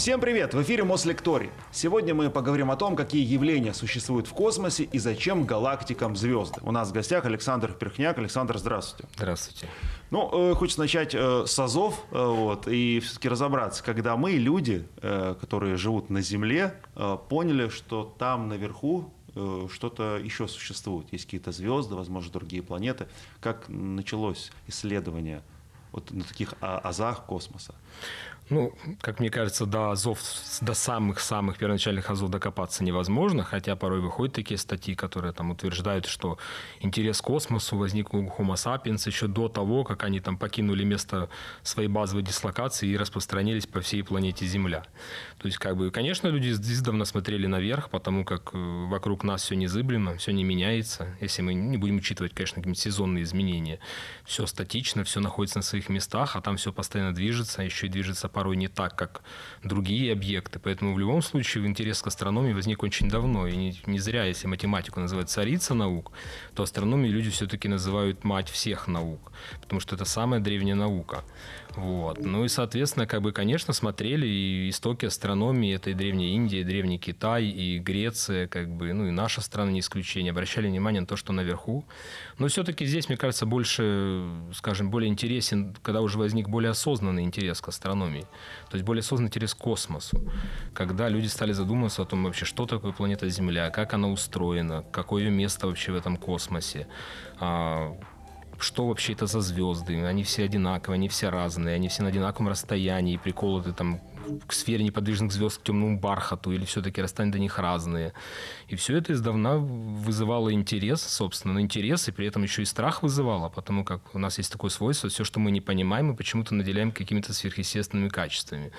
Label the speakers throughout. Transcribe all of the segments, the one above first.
Speaker 1: Всем привет! В эфире Мослекторий. Сегодня мы поговорим о том, какие явления существуют в космосе и зачем галактикам звезды. У нас в гостях Александр Перхняк. Александр, здравствуйте.
Speaker 2: Здравствуйте.
Speaker 1: Ну, э, хочется начать э, с АЗОВ э, вот, и все-таки разобраться, когда мы, люди, э, которые живут на Земле, э, поняли, что там наверху э, что-то еще существует. Есть какие-то звезды, возможно, другие планеты. Как началось исследование вот на таких а- азах космоса?
Speaker 2: Ну, как мне кажется, до Азов, до самых-самых первоначальных Азов докопаться невозможно, хотя порой выходят такие статьи, которые там утверждают, что интерес к космосу возник у Homo sapiens еще до того, как они там покинули место своей базовой дислокации и распространились по всей планете Земля. То есть, как бы, конечно, люди издавна смотрели наверх, потому как э, вокруг нас все незыблемо, все не меняется, если мы не будем учитывать, конечно, какие-нибудь сезонные изменения. Все статично, все находится на своих местах, а там все постоянно движется, еще и движется по порой не так, как другие объекты. Поэтому в любом случае интерес к астрономии возник очень давно. И не, не зря, если математику называют царица наук, то астрономию люди все-таки называют мать всех наук, потому что это самая древняя наука. Вот. Ну и, соответственно, как бы, конечно, смотрели и истоки астрономии, это и Древняя Индия, и Древний Китай, и Греция, как бы, ну и наша страна не исключение, обращали внимание на то, что наверху. Но все-таки здесь, мне кажется, больше, скажем, более интересен, когда уже возник более осознанный интерес к астрономии. То есть более осознанный интерес к космосу. Когда люди стали задумываться о том вообще, что такое планета Земля, как она устроена, какое ее место вообще в этом космосе, а, что вообще это за звезды, они все одинаковые, они все разные, они все на одинаковом расстоянии, приколоты там к сфере неподвижных звезд, к темному бархату, или все-таки расстояния до них разные. И все это издавна вызывало интерес, собственно, но интерес, и при этом еще и страх вызывало, потому как у нас есть такое свойство, все, что мы не понимаем, мы почему-то наделяем какими-то сверхъестественными качествами.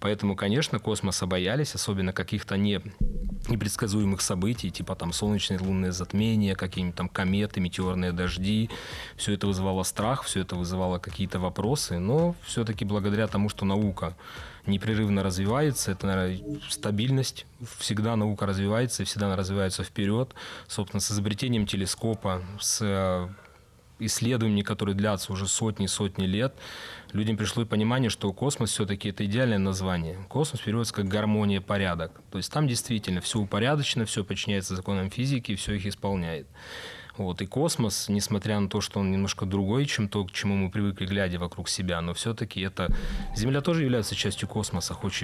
Speaker 2: Поэтому, конечно, космоса боялись, особенно каких-то не, непредсказуемых событий, типа там солнечные лунные затмения, какие-нибудь там кометы, метеорные дожди. Все это вызывало страх, все это вызывало какие-то вопросы, но все-таки благодаря тому, что наука непрерывно развивается, это, наверное, стабильность. Всегда наука развивается, всегда она развивается вперед. Собственно, с изобретением телескопа, с э, исследований, которые длятся уже сотни-сотни лет, людям пришло понимание, что космос все-таки это идеальное название. Космос переводится как гармония, порядок. То есть там действительно все упорядочено, все подчиняется законам физики, все их исполняет. Вот. И космос, несмотря на то, что он немножко другой, чем то, к чему мы привыкли, глядя вокруг себя, но все-таки это... Земля тоже является частью космоса, хоть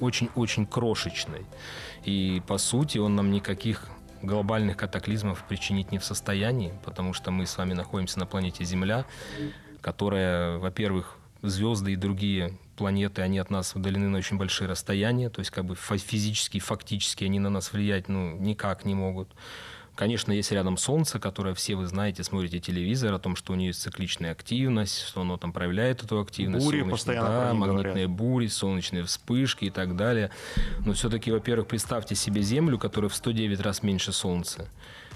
Speaker 2: очень-очень крошечной. И, по сути, он нам никаких глобальных катаклизмов причинить не в состоянии, потому что мы с вами находимся на планете Земля, которая, во-первых, звезды и другие планеты, они от нас удалены на очень большие расстояния, то есть как бы физически, фактически они на нас влиять ну, никак не могут. Конечно, есть рядом Солнце, которое все вы знаете, смотрите телевизор, о том, что у нее есть цикличная активность, что оно там проявляет эту активность.
Speaker 1: Бури постоянно
Speaker 2: да, магнитные говорят. бури, солнечные вспышки и так далее. Но все-таки, во-первых, представьте себе Землю, которая в 109 раз меньше Солнца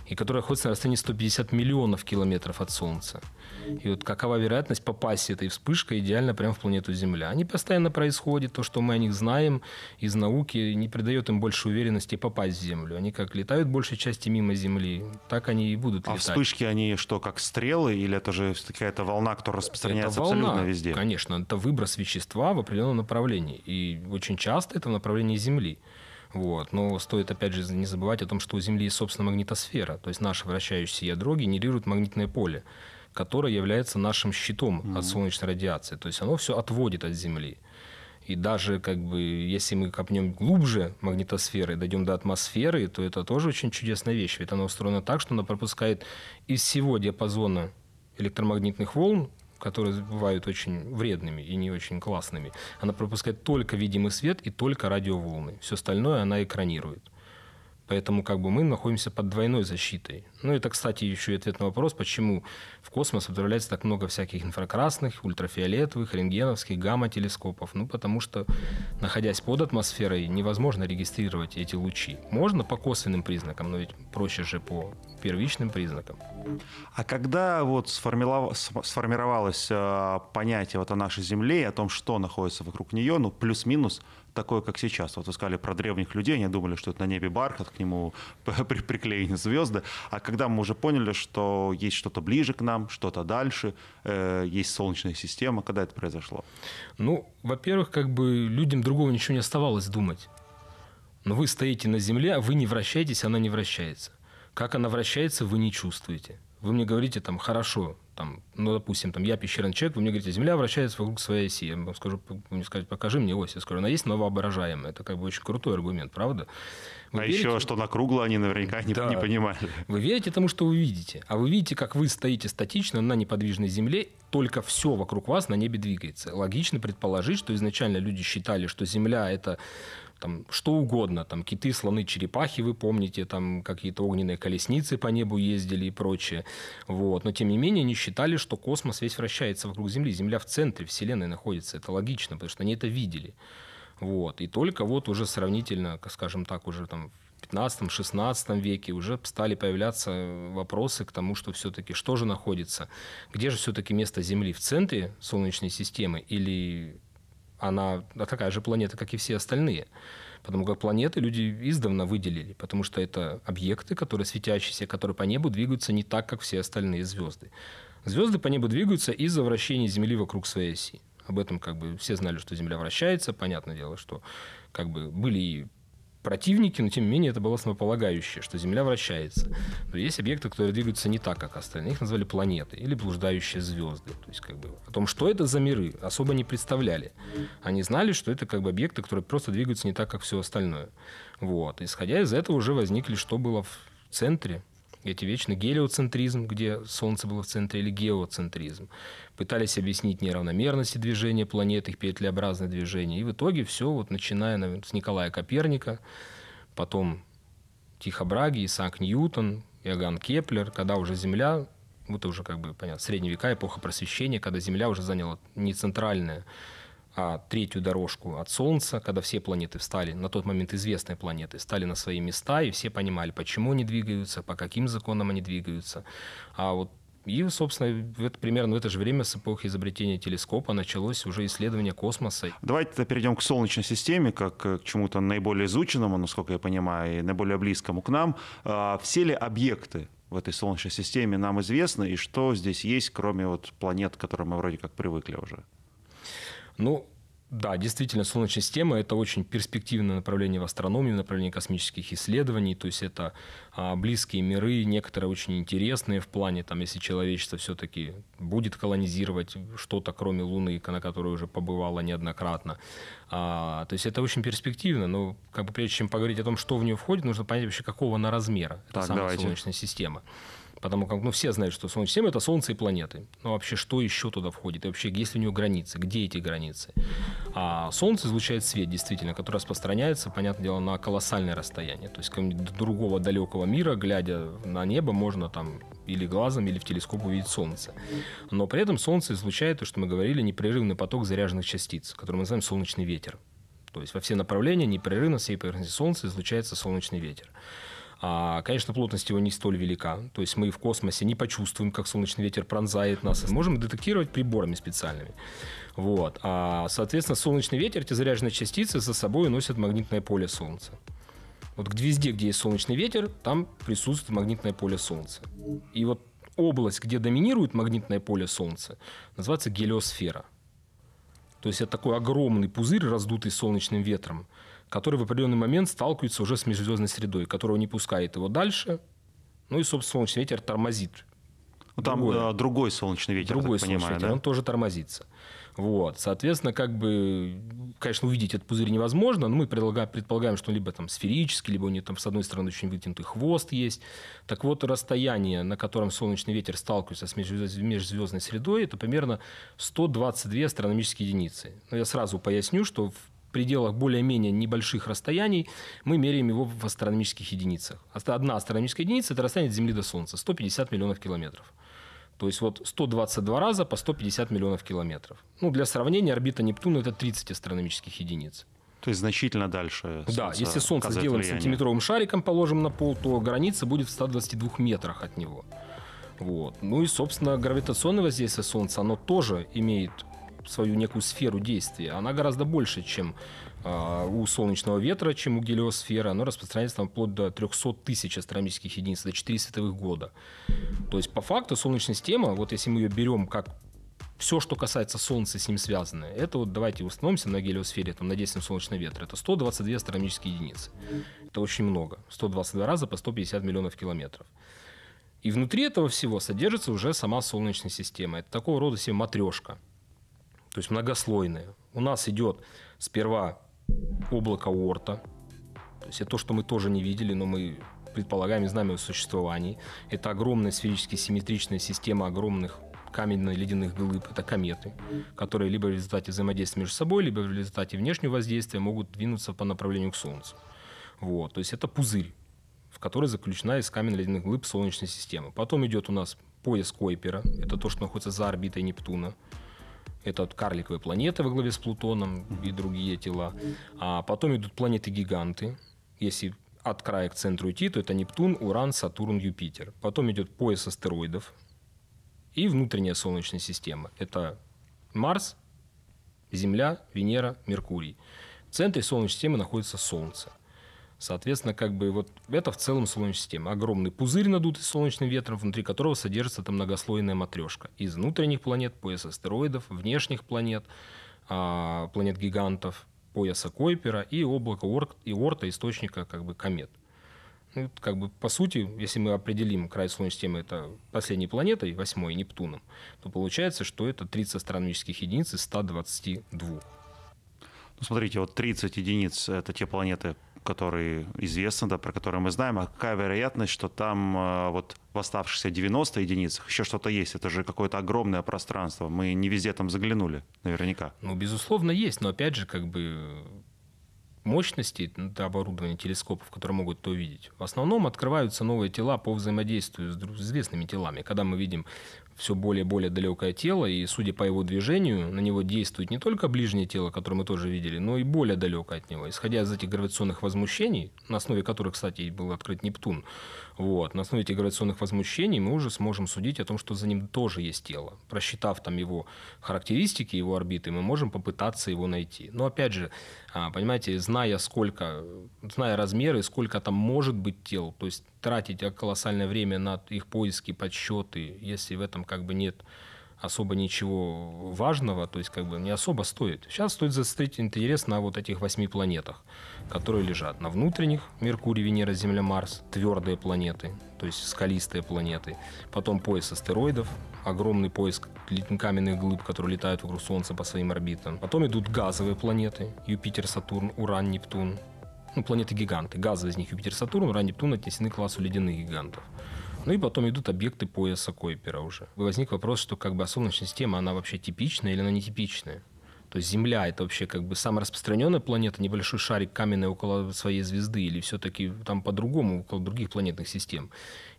Speaker 2: и которая находится на расстоянии 150 миллионов километров от Солнца. И вот какова вероятность попасть этой вспышкой идеально прямо в планету Земля? Они постоянно происходят, то, что мы о них знаем из науки, не придает им больше уверенности попасть в Землю. Они как летают большей части мимо Земли, так они и будут
Speaker 1: а
Speaker 2: летать.
Speaker 1: А вспышки, они что, как стрелы, или это же какая-то волна, которая распространяется
Speaker 2: это волна,
Speaker 1: абсолютно везде?
Speaker 2: Конечно, это выброс вещества в определенном направлении. И очень часто это в направлении Земли. Вот. Но стоит, опять же, не забывать о том, что у Земли есть собственная магнитосфера. То есть наше вращающееся ядро генерирует магнитное поле, которое является нашим щитом mm-hmm. от солнечной радиации. То есть оно все отводит от Земли. И даже как бы, если мы копнем глубже магнитосферы, дойдем до атмосферы, то это тоже очень чудесная вещь. Ведь она устроена так, что она пропускает из всего диапазона электромагнитных волн которые бывают очень вредными и не очень классными. Она пропускает только видимый свет и только радиоволны. Все остальное она экранирует. Поэтому как бы мы находимся под двойной защитой. Ну, это, кстати, еще и ответ на вопрос, почему в космос отправляется так много всяких инфракрасных, ультрафиолетовых, рентгеновских, гамма-телескопов. Ну, потому что, находясь под атмосферой, невозможно регистрировать эти лучи. Можно по косвенным признакам, но ведь проще же по первичным признакам.
Speaker 1: А когда вот сформировалось э, понятие вот о нашей Земле, о том, что находится вокруг нее, ну, плюс-минус, такое, как сейчас? Вот вы сказали про древних людей, они думали, что это на небе бархат, к нему приклеены звезды. А когда мы уже поняли, что есть что-то ближе к нам, что-то дальше, э, есть Солнечная система, когда это произошло?
Speaker 2: Ну, во-первых, как бы людям другого ничего не оставалось думать. Но вы стоите на Земле, а вы не вращаетесь, она не вращается. Как она вращается, вы не чувствуете. Вы мне говорите там, хорошо, там, ну, допустим, там, я пещерный человек, вы мне говорите, Земля вращается вокруг своей оси. Я вам скажу, вы мне скажете, покажи мне ось. Я скажу, она есть, но воображаемая. Это как бы очень крутой аргумент, правда?
Speaker 1: Вы а верите? еще, что на кругло они наверняка не, да. не понимали.
Speaker 2: Вы верите тому, что вы видите. А вы видите, как вы стоите статично на неподвижной Земле, только все вокруг вас на небе двигается. Логично предположить, что изначально люди считали, что Земля – это там что угодно, там киты, слоны, черепахи, вы помните, там какие-то огненные колесницы по небу ездили и прочее. Вот. Но тем не менее они считали, что космос весь вращается вокруг Земли. Земля в центре Вселенной находится. Это логично, потому что они это видели. Вот. И только вот уже сравнительно, скажем так, уже там в 15-16 веке уже стали появляться вопросы к тому, что все-таки что же находится, где же все-таки место Земли в центре Солнечной системы или она такая же планета, как и все остальные. Потому как планеты люди издавна выделили, потому что это объекты, которые светящиеся, которые по небу двигаются не так, как все остальные звезды. Звезды по небу двигаются из-за вращения Земли вокруг своей оси. Об этом как бы все знали, что Земля вращается. Понятное дело, что как бы были и противники, но тем не менее это было основополагающее, что Земля вращается. Но есть объекты, которые двигаются не так, как остальные. Их назвали планеты или блуждающие звезды. То есть как бы о том, что это за миры, особо не представляли. Они знали, что это как бы объекты, которые просто двигаются не так, как все остальное. Вот. Исходя из этого уже возникли, что было в центре эти вечный гелиоцентризм, где Солнце было в центре, или геоцентризм. Пытались объяснить неравномерности движения планет, их петлеобразное движение. И в итоге все, вот, начиная с Николая Коперника, потом Тихо Браги, Исаак Ньютон, Иоганн Кеплер, когда уже Земля, вот уже как бы, понятно, средние века, эпоха просвещения, когда Земля уже заняла не центральное а третью дорожку от Солнца, когда все планеты встали, на тот момент известные планеты, стали на свои места, и все понимали, почему они двигаются, по каким законам они двигаются. А вот и, собственно, в это, примерно в это же время с эпохи изобретения телескопа началось уже исследование космоса.
Speaker 1: Давайте тогда перейдем к Солнечной системе, как к чему-то наиболее изученному, насколько я понимаю, и наиболее близкому к нам. А, все ли объекты в этой Солнечной системе нам известны, и что здесь есть, кроме вот планет, к которым мы вроде как привыкли уже?
Speaker 2: Ну, да, действительно, Солнечная система – это очень перспективное направление в астрономии, направление космических исследований. То есть это а, близкие миры, некоторые очень интересные в плане, там, если человечество все-таки будет колонизировать что-то, кроме Луны, на которой уже побывало неоднократно. А, то есть это очень перспективно, но как бы прежде чем поговорить о том, что в нее входит, нужно понять вообще, какого она размера. Это самая давайте. Солнечная система. Потому как ну, все знают, что Солнечная система – это Солнце и планеты. Но вообще, что еще туда входит? И вообще, есть ли у нее границы? Где эти границы? А Солнце излучает свет, действительно, который распространяется, понятное дело, на колоссальное расстояние. То есть, какого-нибудь другого далекого мира, глядя на небо, можно там или глазом, или в телескоп увидеть Солнце. Но при этом Солнце излучает, то, что мы говорили, непрерывный поток заряженных частиц, который мы называем солнечный ветер. То есть во все направления непрерывно всей поверхности Солнца излучается солнечный ветер. А, конечно, плотность его не столь велика. То есть мы в космосе не почувствуем, как солнечный ветер пронзает нас. Можем детектировать приборами специальными. Вот. А, соответственно, солнечный ветер, эти заряженные частицы за собой носят магнитное поле Солнца. Вот везде, где есть солнечный ветер, там присутствует магнитное поле Солнца. И вот область, где доминирует магнитное поле Солнца, называется гелиосфера. То есть это такой огромный пузырь, раздутый солнечным ветром, который в определенный момент сталкивается уже с межзвездной средой, которая не пускает его дальше. Ну и, собственно, солнечный ветер тормозит.
Speaker 1: Ну, там другой, другой солнечный ветер,
Speaker 2: другой солнечный понимаю, ветер, да? он тоже тормозится. Вот, соответственно, как бы, конечно, увидеть этот пузырь невозможно, но мы предполагаем, предполагаем что он либо там сферический, либо у него там с одной стороны очень вытянутый хвост есть. Так вот, расстояние, на котором солнечный ветер сталкивается с межзвездной средой, это примерно 122 астрономические единицы. Но я сразу поясню, что в пределах более-менее небольших расстояний мы меряем его в астрономических единицах. Одна астрономическая единица – это расстояние от Земли до Солнца, 150 миллионов километров. То есть вот 122 раза по 150 миллионов километров. Ну, для сравнения, орбита Нептуна – это 30 астрономических единиц.
Speaker 1: То есть значительно дальше.
Speaker 2: Да, если Солнце сделаем влияние. сантиметровым шариком, положим на пол, то граница будет в 122 метрах от него. Вот. Ну и, собственно, гравитационное воздействие Солнца, оно тоже имеет свою некую сферу действия. Она гораздо больше, чем э, у солнечного ветра, чем у гелиосферы. Оно распространяется там вплоть до 300 тысяч астрономических единиц, до 4 световых года. То есть, по факту, Солнечная система, вот если мы ее берем как все, что касается Солнца, с ним связано, это вот давайте установимся на гелиосфере, там, на действием солнечного ветра, это 122 астрономические единицы. Это очень много. 122 раза по 150 миллионов километров. И внутри этого всего содержится уже сама Солнечная система. Это такого рода себе матрешка, то есть многослойная. У нас идет сперва облако Орта, то есть это то, что мы тоже не видели, но мы предполагаем и знаем о существовании. Это огромная сферически симметричная система огромных каменно-ледяных глыб, это кометы, которые либо в результате взаимодействия между собой, либо в результате внешнего воздействия могут двинуться по направлению к Солнцу. Вот, то есть это пузырь, в который заключена из каменно-ледяных глыб Солнечной системы. Потом идет у нас пояс Койпера, это то, что находится за орбитой Нептуна. Это карликовые планеты во главе с Плутоном и другие тела. А потом идут планеты-гиганты. Если от края к центру идти, то это Нептун, Уран, Сатурн, Юпитер. Потом идет пояс астероидов, и внутренняя Солнечная система. Это Марс, Земля, Венера, Меркурий. В центре Солнечной системы находится Солнце. Соответственно, как бы вот это в целом Солнечная система. Огромный пузырь надутый солнечным ветром, внутри которого содержится там многослойная матрешка. Из внутренних планет, пояс астероидов, внешних планет, а, планет-гигантов, пояса Койпера и облака и Орта, источника как бы комет. Ну, как бы, по сути, если мы определим край Солнечной системы это последней планетой, восьмой, Нептуном, то получается, что это 30 астрономических единиц из 122. Ну,
Speaker 1: смотрите, вот 30 единиц — это те планеты, которые известны, да, про которые мы знаем, а какая вероятность, что там э, вот в оставшихся 90 единицах еще что-то есть? Это же какое-то огромное пространство. Мы не везде там заглянули, наверняка.
Speaker 2: Ну, безусловно, есть, но опять же, как бы мощности это оборудование телескопов, которые могут это увидеть. В основном открываются новые тела по взаимодействию с известными телами. Когда мы видим все более и более далекое тело, и, судя по его движению, на него действует не только ближнее тело, которое мы тоже видели, но и более далекое от него. Исходя из этих гравитационных возмущений, на основе которых, кстати, был открыт Нептун, вот, на основе этих гравитационных возмущений мы уже сможем судить о том, что за ним тоже есть тело. Просчитав там его характеристики, его орбиты, мы можем попытаться его найти. Но, опять же, а, понимаете, зная сколько, зная размеры, сколько там может быть тел, то есть тратить колоссальное время на их поиски, подсчеты, если в этом как бы нет особо ничего важного, то есть как бы не особо стоит. Сейчас стоит заострить интерес на вот этих восьми планетах, которые лежат на внутренних, Меркурий, Венера, Земля, Марс, твердые планеты, то есть скалистые планеты. Потом пояс астероидов, огромный пояс каменных глыб, которые летают вокруг Солнца по своим орбитам. Потом идут газовые планеты, Юпитер, Сатурн, Уран, Нептун. Ну, планеты-гиганты. Газовые из них Юпитер, Сатурн, Уран, Нептун отнесены к классу ледяных гигантов. Ну и потом идут объекты пояса Койпера уже. Возник вопрос, что как бы Солнечная система, она вообще типичная или она нетипичная? То есть Земля – это вообще как бы самая распространенная планета, небольшой шарик каменный около своей звезды, или все-таки там по-другому, около других планетных систем?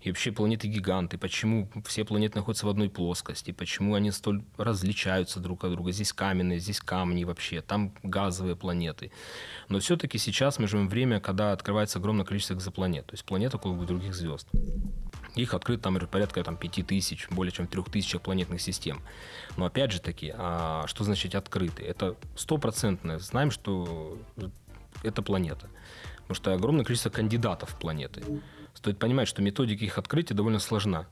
Speaker 2: И вообще планеты-гиганты, почему все планеты находятся в одной плоскости, почему они столь различаются друг от друга? Здесь каменные, здесь камни вообще, там газовые планеты. Но все-таки сейчас мы живем время, когда открывается огромное количество экзопланет, то есть планет около других звезд. Их открыто там порядка там, 5 тысяч, более чем 3 тысяч планетных систем. Но опять же таки, а что значит открытый? Это стопроцентно. Знаем, что это планета. Потому что огромное количество кандидатов в планеты. Стоит понимать, что методика их открытия довольно сложна.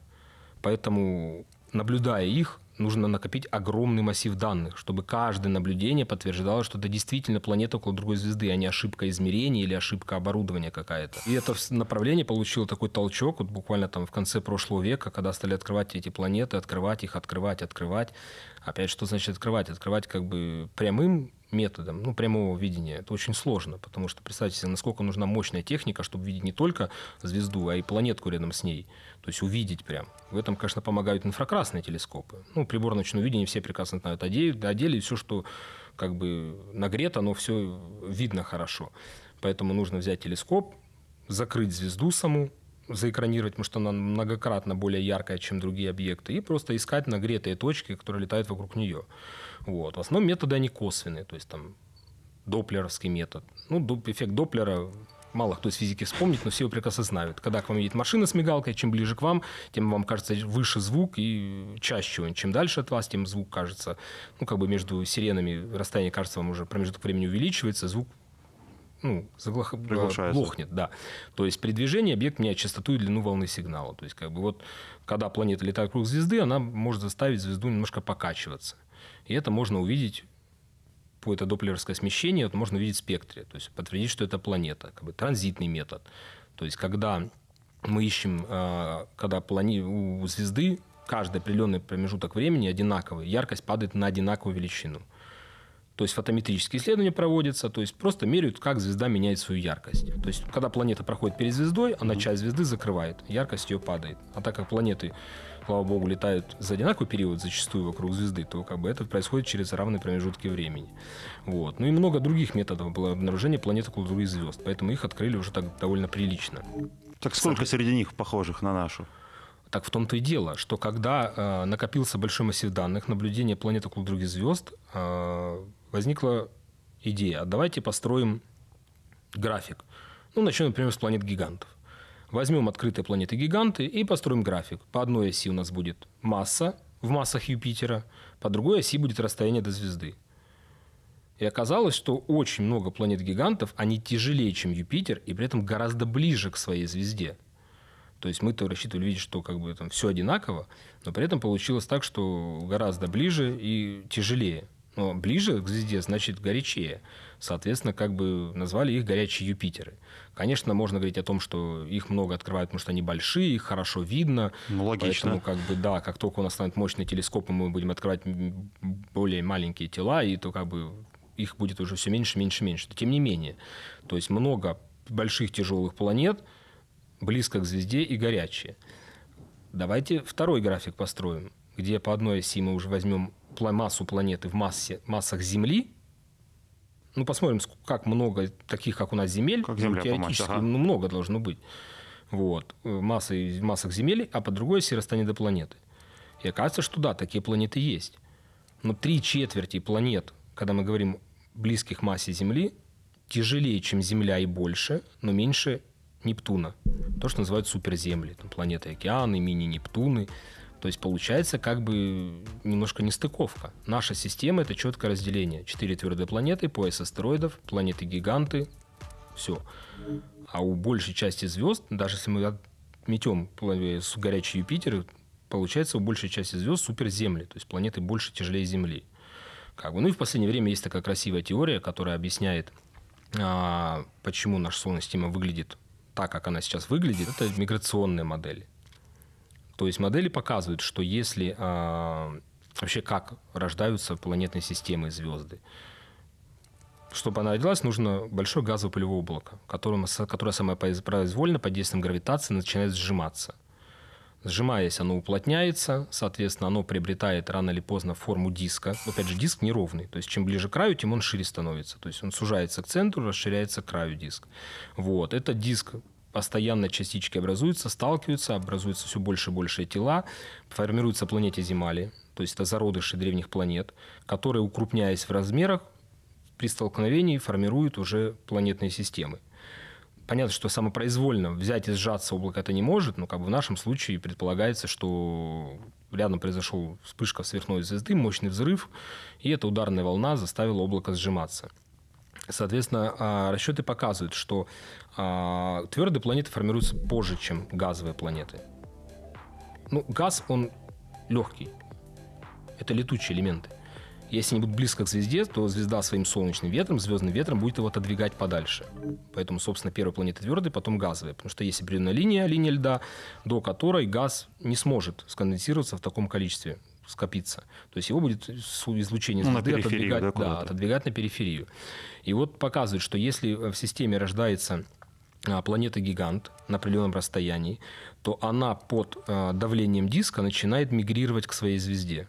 Speaker 2: Поэтому, наблюдая их, нужно накопить огромный массив данных, чтобы каждое наблюдение подтверждало, что это действительно планета около другой звезды, а не ошибка измерения или ошибка оборудования какая-то. И это направление получило такой толчок вот буквально там в конце прошлого века, когда стали открывать эти планеты, открывать их, открывать, открывать. Опять, что значит открывать? Открывать как бы прямым методом, ну, прямого видения, это очень сложно, потому что представьте себе, насколько нужна мощная техника, чтобы видеть не только звезду, а и планетку рядом с ней, то есть увидеть прям. В этом, конечно, помогают инфракрасные телескопы. Ну, прибор ночного видения все прекрасно знают о деле, все, что как бы нагрето, оно все видно хорошо. Поэтому нужно взять телескоп, закрыть звезду саму, заэкранировать, потому что она многократно более яркая, чем другие объекты, и просто искать нагретые точки, которые летают вокруг нее. Вот. В основном методы, они косвенные, то есть там доплеровский метод. Ну, эффект Доплера мало кто из физики вспомнит, но все его прекрасно знают. Когда к вам едет машина с мигалкой, чем ближе к вам, тем вам кажется выше звук и чаще он. Чем дальше от вас, тем звук кажется, ну, как бы между сиренами расстояние кажется вам уже промежуток времени увеличивается, звук ну, заглох... глохнет, да. То есть при движении объект меняет частоту и длину волны сигнала. То есть, как бы вот, когда планета летает вокруг звезды, она может заставить звезду немножко покачиваться. И это можно увидеть по это доплеровское смещение, это можно увидеть в спектре. То есть подтвердить, что это планета. Как бы транзитный метод. То есть когда мы ищем, а, когда плани... у звезды каждый определенный промежуток времени одинаковый, яркость падает на одинаковую величину. То есть фотометрические исследования проводятся, то есть просто меряют, как звезда меняет свою яркость. То есть когда планета проходит перед звездой, она часть звезды закрывает, яркость ее падает. А так как планеты, слава богу, летают за одинаковый период зачастую вокруг звезды, то как бы это происходит через равные промежутки времени. Вот. Ну и много других методов было обнаружения планет около других звезд, поэтому их открыли уже так довольно прилично.
Speaker 1: Так сколько среди них похожих на нашу?
Speaker 2: Так в том-то и дело, что когда э, накопился большой массив данных, наблюдения планет около других звезд, э, возникла идея, а давайте построим график. Ну, начнем, например, с планет-гигантов. Возьмем открытые планеты-гиганты и построим график. По одной оси у нас будет масса в массах Юпитера, по другой оси будет расстояние до звезды. И оказалось, что очень много планет-гигантов, они тяжелее, чем Юпитер, и при этом гораздо ближе к своей звезде. То есть мы-то рассчитывали видеть, что как бы там все одинаково, но при этом получилось так, что гораздо ближе и тяжелее. Но ближе к звезде значит горячее. Соответственно, как бы назвали их горячие Юпитеры. Конечно, можно говорить о том, что их много открывают, потому что они большие, их хорошо видно.
Speaker 1: Ну, логично.
Speaker 2: Поэтому, как бы, да, как только у нас станет мощный телескоп, мы будем открывать более маленькие тела, и то как бы их будет уже все меньше, меньше, меньше. Но, тем не менее, то есть много больших тяжелых планет близко к звезде и горячие. Давайте второй график построим, где по одной оси мы уже возьмем массу планеты в массе, массах Земли, ну, посмотрим, как много таких, как у нас, земель.
Speaker 1: Как Земля,
Speaker 2: ну, теоретически ага. ну, много должно быть. Вот. Масса в массах земель, а по другой до планеты. И оказывается, что да, такие планеты есть. Но три четверти планет, когда мы говорим близких массе Земли, тяжелее, чем Земля и больше, но меньше Нептуна. То, что называют суперземли. Там планеты океаны, мини-Нептуны. То есть получается как бы немножко нестыковка. Наша система — это четкое разделение. Четыре твердые планеты, пояс астероидов, планеты-гиганты, все. А у большей части звезд, даже если мы отметем горячий Юпитер, получается у большей части звезд суперземли, то есть планеты больше, тяжелее Земли. Как бы. Ну и в последнее время есть такая красивая теория, которая объясняет, а, почему наша Солнечная система выглядит так, как она сейчас выглядит. Это миграционные модели. То есть модели показывают, что если э, вообще как рождаются планетные системы и звезды, чтобы она родилась, нужно большое газовое пылевое облако, которое, которое самопроизвольно под действием гравитации начинает сжиматься. Сжимаясь, оно уплотняется, соответственно, оно приобретает рано или поздно форму диска. Опять же, диск неровный, то есть чем ближе к краю, тем он шире становится. То есть он сужается к центру, расширяется к краю диск. Вот. Этот диск постоянно частички образуются, сталкиваются, образуются все больше и больше тела, формируются планете Земали, то есть это зародыши древних планет, которые, укрупняясь в размерах, при столкновении формируют уже планетные системы. Понятно, что самопроизвольно взять и сжаться облако это не может, но как бы в нашем случае предполагается, что рядом произошел вспышка сверхновой звезды, мощный взрыв, и эта ударная волна заставила облако сжиматься. Соответственно, а, расчеты показывают, что а, твердые планеты формируются позже, чем газовые планеты. Ну, газ, он легкий. Это летучие элементы. Если они будут близко к звезде, то звезда своим солнечным ветром, звездным ветром будет его отодвигать подальше. Поэтому, собственно, первая планета твердая, потом газовая. Потому что есть определенная линия, линия льда, до которой газ не сможет сконденсироваться в таком количестве скопиться. То есть его будет излучение
Speaker 1: ну, звезды отодвигать, да,
Speaker 2: да, отодвигать на периферию. И вот показывает, что если в системе рождается а, планета-гигант на определенном расстоянии, то она под а, давлением диска начинает мигрировать к своей звезде,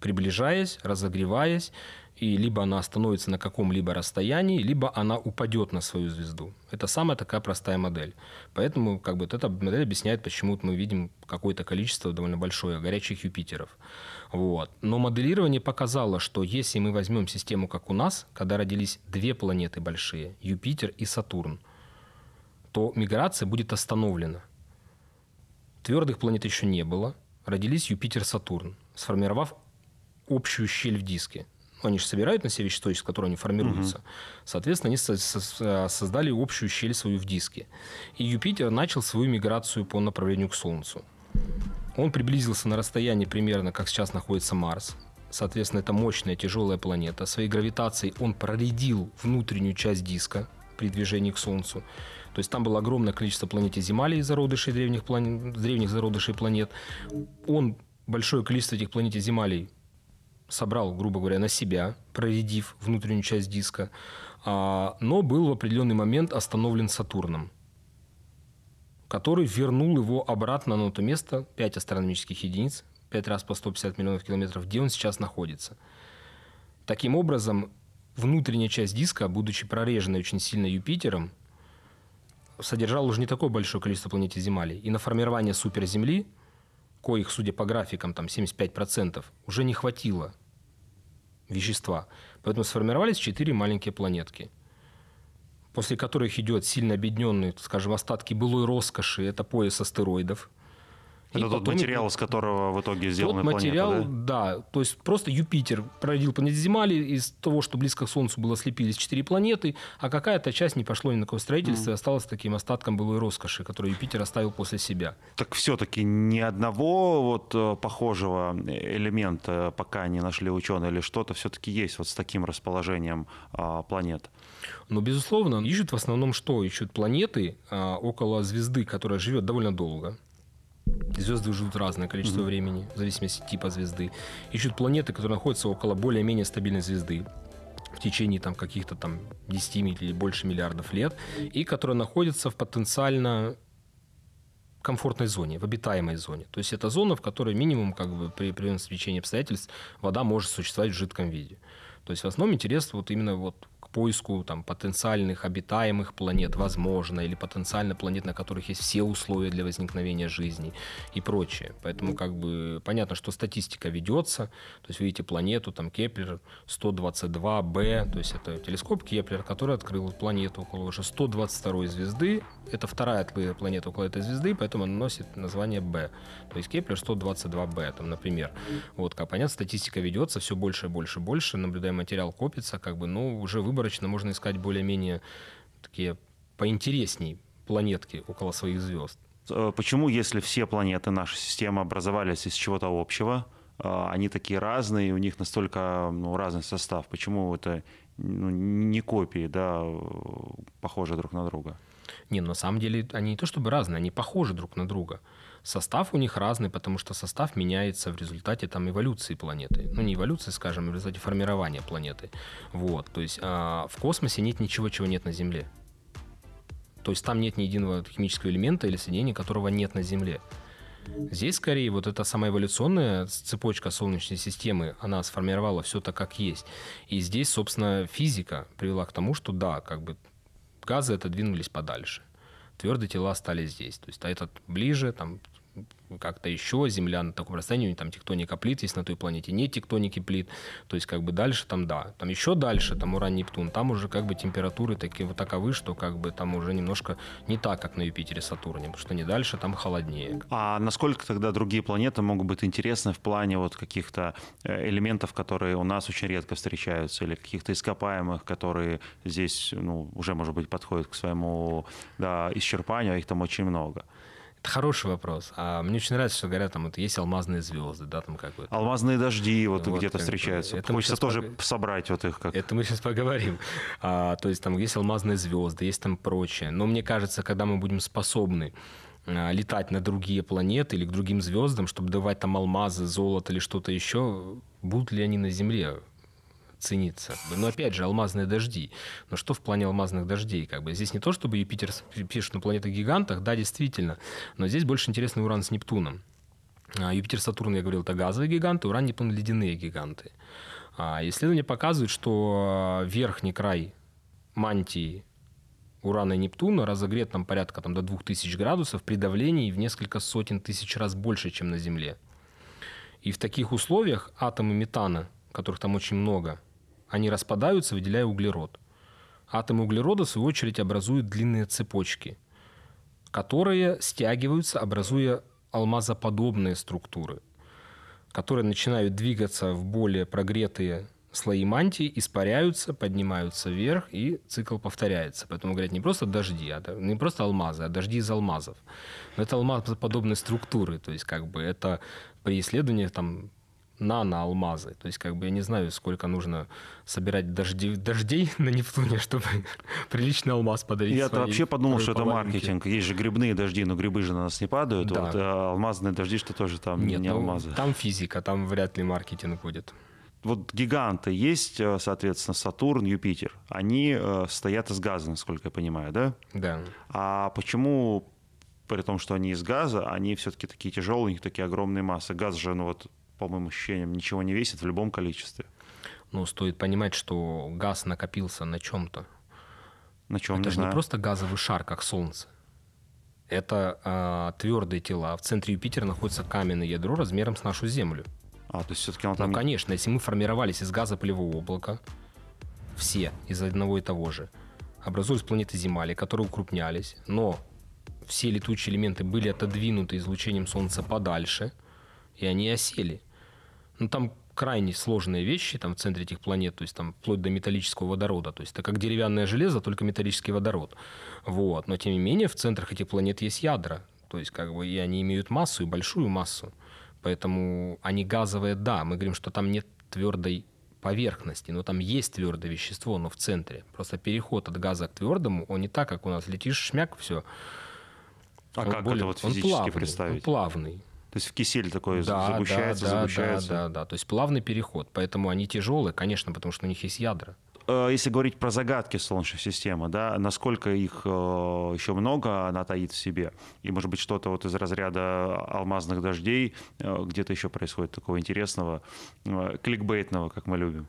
Speaker 2: приближаясь, разогреваясь, и либо она остановится на каком-либо расстоянии, либо она упадет на свою звезду. Это самая такая простая модель. Поэтому как бы, вот эта модель объясняет, почему мы видим какое-то количество довольно большое горячих Юпитеров. Вот. Но моделирование показало, что если мы возьмем систему, как у нас, когда родились две планеты большие, Юпитер и Сатурн, то миграция будет остановлена. Твердых планет еще не было. Родились Юпитер и Сатурн, сформировав общую щель в диске. Ну, они же собирают на себе вещество, из которого они формируются. Угу. Соответственно, они создали общую щель свою в диске. И Юпитер начал свою миграцию по направлению к Солнцу. Он приблизился на расстояние примерно, как сейчас находится Марс. Соответственно, это мощная тяжелая планета. Своей гравитацией он проредил внутреннюю часть диска при движении к Солнцу. То есть там было огромное количество планетиземалей, зародышей древних, планет, древних зародышей планет. Он большое количество этих планетиземалей собрал, грубо говоря, на себя, проредив внутреннюю часть диска, а, но был в определенный момент остановлен Сатурном, который вернул его обратно на то место, 5 астрономических единиц, 5 раз по 150 миллионов километров, где он сейчас находится. Таким образом, внутренняя часть диска, будучи прореженной очень сильно Юпитером, содержала уже не такое большое количество планетиземалей. И на формирование суперземли – коих, судя по графикам, там 75%, уже не хватило вещества. Поэтому сформировались четыре маленькие планетки, после которых идет сильно объединенный, скажем, остатки былой роскоши, это пояс астероидов –
Speaker 1: это тот материал, из которого в итоге сделана
Speaker 2: тот материал,
Speaker 1: планета,
Speaker 2: да? да. То есть просто Юпитер породил планеты Земли, из того, что близко к Солнцу было слепились четыре планеты, а какая-то часть не пошло ни на какое строительство mm. и осталась таким остатком былой роскоши, которую Юпитер оставил после себя.
Speaker 1: Так все-таки ни одного вот э, похожего элемента пока не нашли ученые, или что-то все-таки есть вот с таким расположением а, планет?
Speaker 2: Но, безусловно, ищут в основном что? Ищут планеты а, около звезды, которая живет довольно долго. Звезды живут разное количество mm-hmm. времени, в зависимости от типа звезды. Ищут планеты, которые находятся около более-менее стабильной звезды в течение там, каких-то там 10 или больше миллиардов лет, и которые находятся в потенциально комфортной зоне, в обитаемой зоне. То есть это зона, в которой минимум как бы, при определенном стечении обстоятельств вода может существовать в жидком виде. То есть в основном интерес вот именно вот поиску там, потенциальных обитаемых планет, возможно, или потенциально планет, на которых есть все условия для возникновения жизни и прочее. Поэтому как бы понятно, что статистика ведется. То есть видите планету, там Кеплер 122b, то есть это телескоп Кеплер, который открыл планету около уже 122 звезды. Это вторая планета около этой звезды, поэтому она носит название B. То есть Кеплер 122b, там, например. Вот, как понятно, статистика ведется, все больше и больше и больше, наблюдаем материал копится, как бы, но уже выбор выборочно можно искать более-менее такие поинтересней планетки около своих звезд.
Speaker 1: Э, почему, если все планеты нашей системы образовались из чего-то общего, э, они такие разные, у них настолько ну, разный состав? Почему это ну, не копии, да, похожи друг на друга?
Speaker 2: Не, на самом деле они не то чтобы разные, они похожи друг на друга. Состав у них разный, потому что состав меняется в результате там, эволюции планеты. Ну, не эволюции, скажем, а в результате формирования планеты. Вот. То есть а, в космосе нет ничего, чего нет на Земле. То есть там нет ни единого химического элемента или соединения, которого нет на Земле. Здесь скорее вот эта самая эволюционная цепочка Солнечной системы, она сформировала все так, как есть. И здесь, собственно, физика привела к тому, что да, как бы газы отодвинулись подальше. Твердые тела остались здесь. То есть а этот ближе, там как-то еще Земля на таком расстоянии, там тектоника плит есть на той планете, нет тектоники плит, то есть как бы дальше там да, там еще дальше, там Уран, Нептун, там уже как бы температуры такие вот таковы, что как бы там уже немножко не так, как на Юпитере, Сатурне, потому что не дальше, там холоднее.
Speaker 1: А насколько тогда другие планеты могут быть интересны в плане вот каких-то э, элементов, которые у нас очень редко встречаются, или каких-то ископаемых, которые здесь, ну, уже, может быть, подходят к своему да, исчерпанию, а их там очень много?
Speaker 2: Это хороший вопрос. А мне очень нравится, что говорят, там вот есть алмазные звезды, да, там как бы.
Speaker 1: Алмазные дожди вот, вот где-то встречаются. Это Хочется тоже пог... собрать вот их как.
Speaker 2: Это мы сейчас поговорим. А, то есть там есть алмазные звезды, есть там прочее. Но мне кажется, когда мы будем способны а, летать на другие планеты или к другим звездам, чтобы давать там алмазы, золото или что-то еще, будут ли они на Земле? Цениться. Но опять же, алмазные дожди. Но что в плане алмазных дождей? Как бы здесь не то, чтобы Юпитер пишет на планетах-гигантах, да, действительно, но здесь больше интересный Уран с Нептуном. А, Юпитер, Сатурн, я говорил, это газовые гиганты, Уран, Нептун – ледяные гиганты. А, исследования показывают, что верхний край мантии Урана и Нептуна разогрет там порядка там, до 2000 градусов при давлении в несколько сотен тысяч раз больше, чем на Земле. И в таких условиях атомы метана, которых там очень много, они распадаются, выделяя углерод. Атомы углерода, в свою очередь, образуют длинные цепочки. которые стягиваются, образуя алмазоподобные структуры, которые начинают двигаться в более прогретые слои мантии, испаряются, поднимаются вверх, и цикл повторяется. Поэтому говорят не просто дожди, а не просто алмазы, а дожди из алмазов. Но это алмазоподобные структуры, то есть как бы это при исследовании там нано-алмазы. То есть, как бы я не знаю, сколько нужно собирать дождей, дождей на Нептуне, чтобы приличный алмаз подарить.
Speaker 1: Я вообще подумал, что это маркетинг. Есть же грибные дожди, но грибы же на нас не падают.
Speaker 2: Да.
Speaker 1: Вот, а алмазные дожди, что тоже там
Speaker 2: Нет,
Speaker 1: не
Speaker 2: ну,
Speaker 1: алмазы.
Speaker 2: Там физика, там вряд ли маркетинг будет.
Speaker 1: Вот гиганты есть, э, соответственно, Сатурн, Юпитер. Они э, стоят из газа, насколько я понимаю, да?
Speaker 2: Да.
Speaker 1: А почему, при том, что они из газа, они все-таки такие тяжелые, у них такие огромные массы? Газ же, ну вот, по моим ощущениям, ничего не весит в любом количестве.
Speaker 2: Ну, стоит понимать, что газ накопился на чем-то.
Speaker 1: На чем,
Speaker 2: Это
Speaker 1: не
Speaker 2: же
Speaker 1: знаю.
Speaker 2: не просто газовый шар, как Солнце. Это а, твердые тела. В центре Юпитера находится каменное ядро размером с нашу Землю.
Speaker 1: А, то есть все-таки он там...
Speaker 2: Ну, конечно, если мы формировались из газа пылевого облака, все из одного и того же, образуясь планеты Земали, которые укрупнялись, но все летучие элементы были отодвинуты излучением Солнца подальше, и они осели. Ну, там крайне сложные вещи там в центре этих планет, то есть там вплоть до металлического водорода. То есть это как деревянное железо, только металлический водород. Вот. Но тем не менее в центрах этих планет есть ядра. То есть как бы и они имеют массу, и большую массу. Поэтому они газовые, да, мы говорим, что там нет твердой поверхности, но там есть твердое вещество, но в центре. Просто переход от газа к твердому, он не так, как у нас летишь, шмяк, все.
Speaker 1: А как это вот физически
Speaker 2: плавный,
Speaker 1: представить?
Speaker 2: Он плавный.
Speaker 1: То есть в кисель такой
Speaker 2: Да,
Speaker 1: загущается,
Speaker 2: да, да,
Speaker 1: загущается.
Speaker 2: Да, да, да. То есть плавный переход. Поэтому они тяжелые, конечно, потому что у них есть ядра.
Speaker 1: Э, Если говорить про загадки Солнечной системы, да, насколько их э, еще много она таит в себе, и, может быть, что-то вот из разряда алмазных дождей э, где-то еще происходит такого интересного, кликбейтного, как мы любим.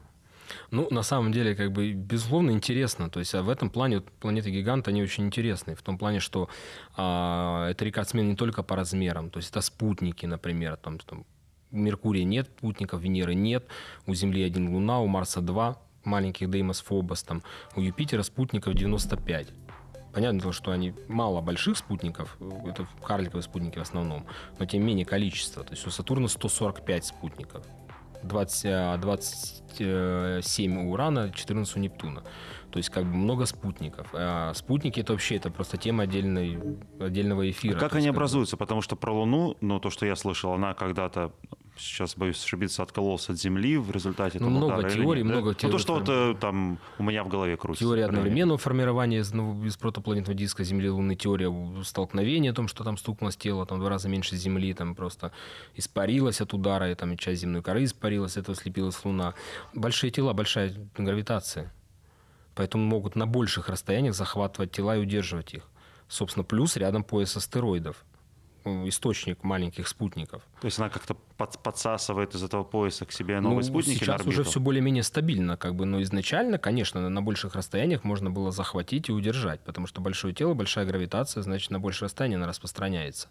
Speaker 2: Ну, на самом деле, как бы, безусловно, интересно. То есть а в этом плане вот, планеты гиганты, они очень интересные. В том плане, что а, это рекордсмен не только по размерам. То есть это спутники, например. Там, там, Меркурия нет спутников, Венеры нет. У Земли один Луна, у Марса два маленьких Деймос Фобос. Там. У Юпитера спутников 95. Понятно, дело, что они мало больших спутников, это карликовые спутники в основном, но тем не менее количество. То есть у Сатурна 145 спутников. 20, а, 27 у Урана, 14 у Нептуна. То есть как бы много спутников. А спутники это вообще это просто тема отдельной, отдельного эфира.
Speaker 1: А как они
Speaker 2: есть,
Speaker 1: образуются? Потому что про Луну, ну, то, что я слышал, она когда-то, сейчас боюсь ошибиться, откололась от Земли в результате
Speaker 2: Ну, много
Speaker 1: удара
Speaker 2: теорий,
Speaker 1: нет, да?
Speaker 2: много
Speaker 1: Ну, то,
Speaker 2: теорий
Speaker 1: что вот э, там у меня в голове крутится.
Speaker 2: Теория одновременного формирования из, ну, из протопланетного диска Земли Луны, теория столкновения, о том, что там стукнулось тело, там в два раза меньше Земли, там просто испарилась от удара, и там часть земной коры испарилась, этого слепилась Луна. Большие тела, большая гравитация. Поэтому могут на больших расстояниях захватывать тела и удерживать их. Собственно, плюс рядом пояс астероидов, источник маленьких спутников.
Speaker 1: То есть она как-то под- подсасывает из этого пояса к себе новые
Speaker 2: Ну,
Speaker 1: спутники на
Speaker 2: сейчас
Speaker 1: орбиту?
Speaker 2: уже все более-менее стабильно, как бы, но изначально, конечно, на больших расстояниях можно было захватить и удержать, потому что большое тело, большая гравитация, значит, на большее расстояние она распространяется.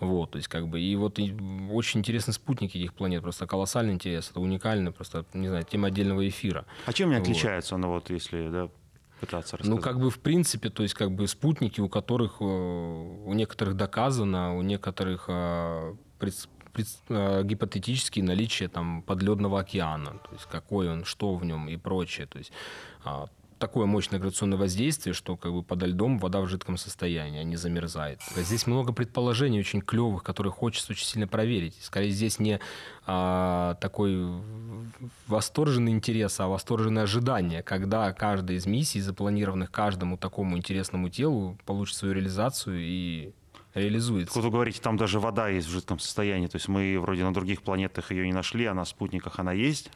Speaker 2: Вот, то есть, как бы, и вот и очень интересны спутники этих планет, просто колоссальный интерес, это уникально, просто, не знаю, тема отдельного эфира.
Speaker 1: А чем они
Speaker 2: Вот.
Speaker 1: отличаются, ну вот, если да, пытаться рассказать?
Speaker 2: Ну, как бы, в принципе, то есть, как бы, спутники, у которых, э, у некоторых доказано, у некоторых э, пред- пред- э, гипотетически наличие там подледного океана, то есть, какой он, что в нем и прочее, то есть, а, такое мощное гравитационное воздействие, что как бы подо льдом вода в жидком состоянии, а не замерзает. Здесь много предположений очень клевых, которые хочется очень сильно проверить. Скорее, здесь не а, такой восторженный интерес, а восторженное ожидание, когда каждая из миссий, запланированных каждому такому интересному телу, получит свою реализацию и реализуется.
Speaker 1: Вот вы говорите, там даже вода есть в жидком состоянии, то есть мы вроде на других планетах ее не нашли, а на спутниках она есть.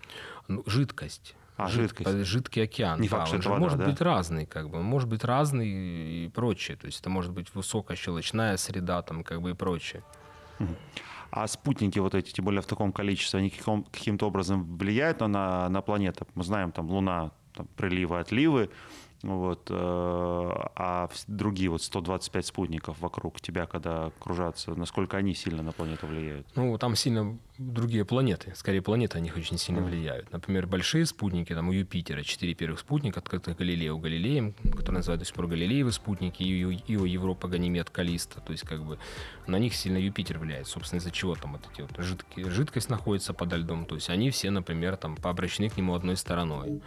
Speaker 2: Ну, жидкость.
Speaker 1: А,
Speaker 2: Жид-
Speaker 1: жидкость.
Speaker 2: Жидкий океан.
Speaker 1: Не
Speaker 2: да,
Speaker 1: факт, что это вода,
Speaker 2: может
Speaker 1: да?
Speaker 2: быть разный, как бы. Может быть разный и прочее. То есть это может быть высокая щелочная среда, там, как бы и прочее.
Speaker 1: А спутники вот эти, тем более в таком количестве, они каким-то образом влияют на, на планеты? Мы знаем, там Луна там, приливы, отливы, вот, э, а другие вот 125 спутников вокруг тебя, когда кружатся, насколько они сильно на планету влияют?
Speaker 2: Ну, там сильно другие планеты. Скорее, планеты на них очень сильно влияют. Например, большие спутники, там у Юпитера, четыре первых спутника, открытых Галилею Галилеем, которые называют до сих пор Галилеевы спутники, Ио, Европа, Ганимед, Калиста. То есть, как бы, на них сильно Юпитер влияет. Собственно, из-за чего там вот эти вот жидкие, жидкость находится подо льдом. То есть, они все, например, там пообращены к нему одной стороной.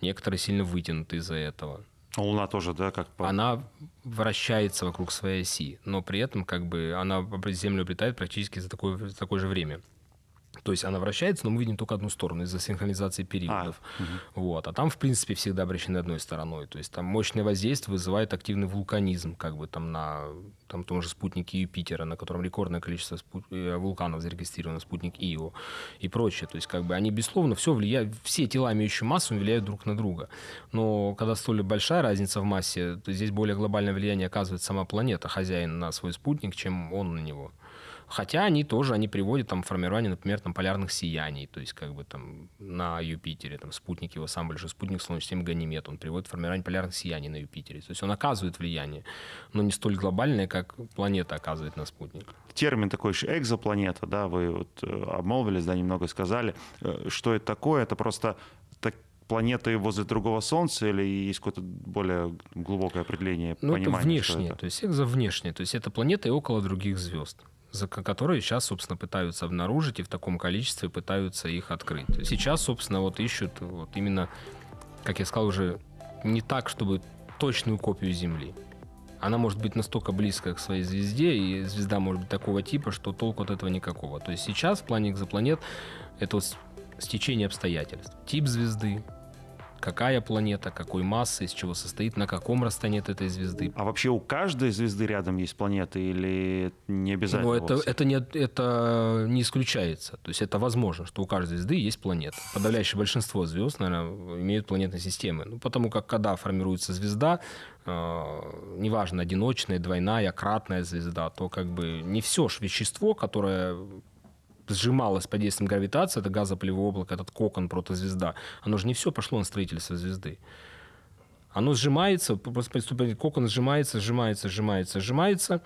Speaker 2: Некоторые сильно вытянуты из-за этого.
Speaker 1: А Луна тоже, да, как
Speaker 2: по... Она вращается вокруг своей оси, но при этом как бы она Землю облетает практически за такое, за такое же время. То есть она вращается, но мы видим только одну сторону из-за синхронизации периодов. А, угу. вот. а там, в принципе, всегда обращены одной стороной. То есть там мощное воздействие вызывает активный вулканизм, как бы там на там, том же спутнике Юпитера, на котором рекордное количество спут... Э, вулканов зарегистрировано, спутник Ио и прочее. То есть как бы они, безусловно, все влияют, все тела, имеющие массу, влияют друг на друга. Но когда столь большая разница в массе, то здесь более глобальное влияние оказывает сама планета, хозяин на свой спутник, чем он на него. Хотя они тоже, они приводят там формирование, например, там полярных сияний, то есть как бы там на Юпитере, там спутник его сам большой спутник Солнечной системы Ганимед, он приводит формирование полярных сияний на Юпитере. То есть он оказывает влияние, но не столь глобальное, как планета оказывает на спутник.
Speaker 1: Термин такой же экзопланета, да, вы вот э, обмолвились, да, немного сказали. Э, что это такое? Это просто так, планеты возле другого Солнца или есть какое-то более глубокое определение,
Speaker 2: ну, понимания? это внешнее, это? то есть экзовнешнее, то есть это планеты около других звезд которые сейчас, собственно, пытаются обнаружить и в таком количестве пытаются их открыть. Сейчас, собственно, вот ищут вот именно, как я сказал уже, не так, чтобы точную копию Земли. Она может быть настолько близко к своей звезде, и звезда может быть такого типа, что толку от этого никакого. То есть сейчас в плане экзопланет это вот стечение обстоятельств. Тип звезды, какая планета, какой массы, из чего состоит, на каком расстоянии от этой звезды.
Speaker 1: А вообще у каждой звезды рядом есть планеты или не обязательно?
Speaker 2: Ну, это, это, не, это не исключается. То есть это возможно, что у каждой звезды есть планета. Подавляющее большинство звезд, наверное, имеют планетные системы. Ну, потому как когда формируется звезда, э, неважно, одиночная, двойная, кратная звезда, то как бы не все же вещество, которое сжималось под действием гравитации, это газопылевое облако, этот кокон протозвезда, оно же не все пошло на строительство звезды. Оно сжимается, просто кокон сжимается, сжимается, сжимается, сжимается.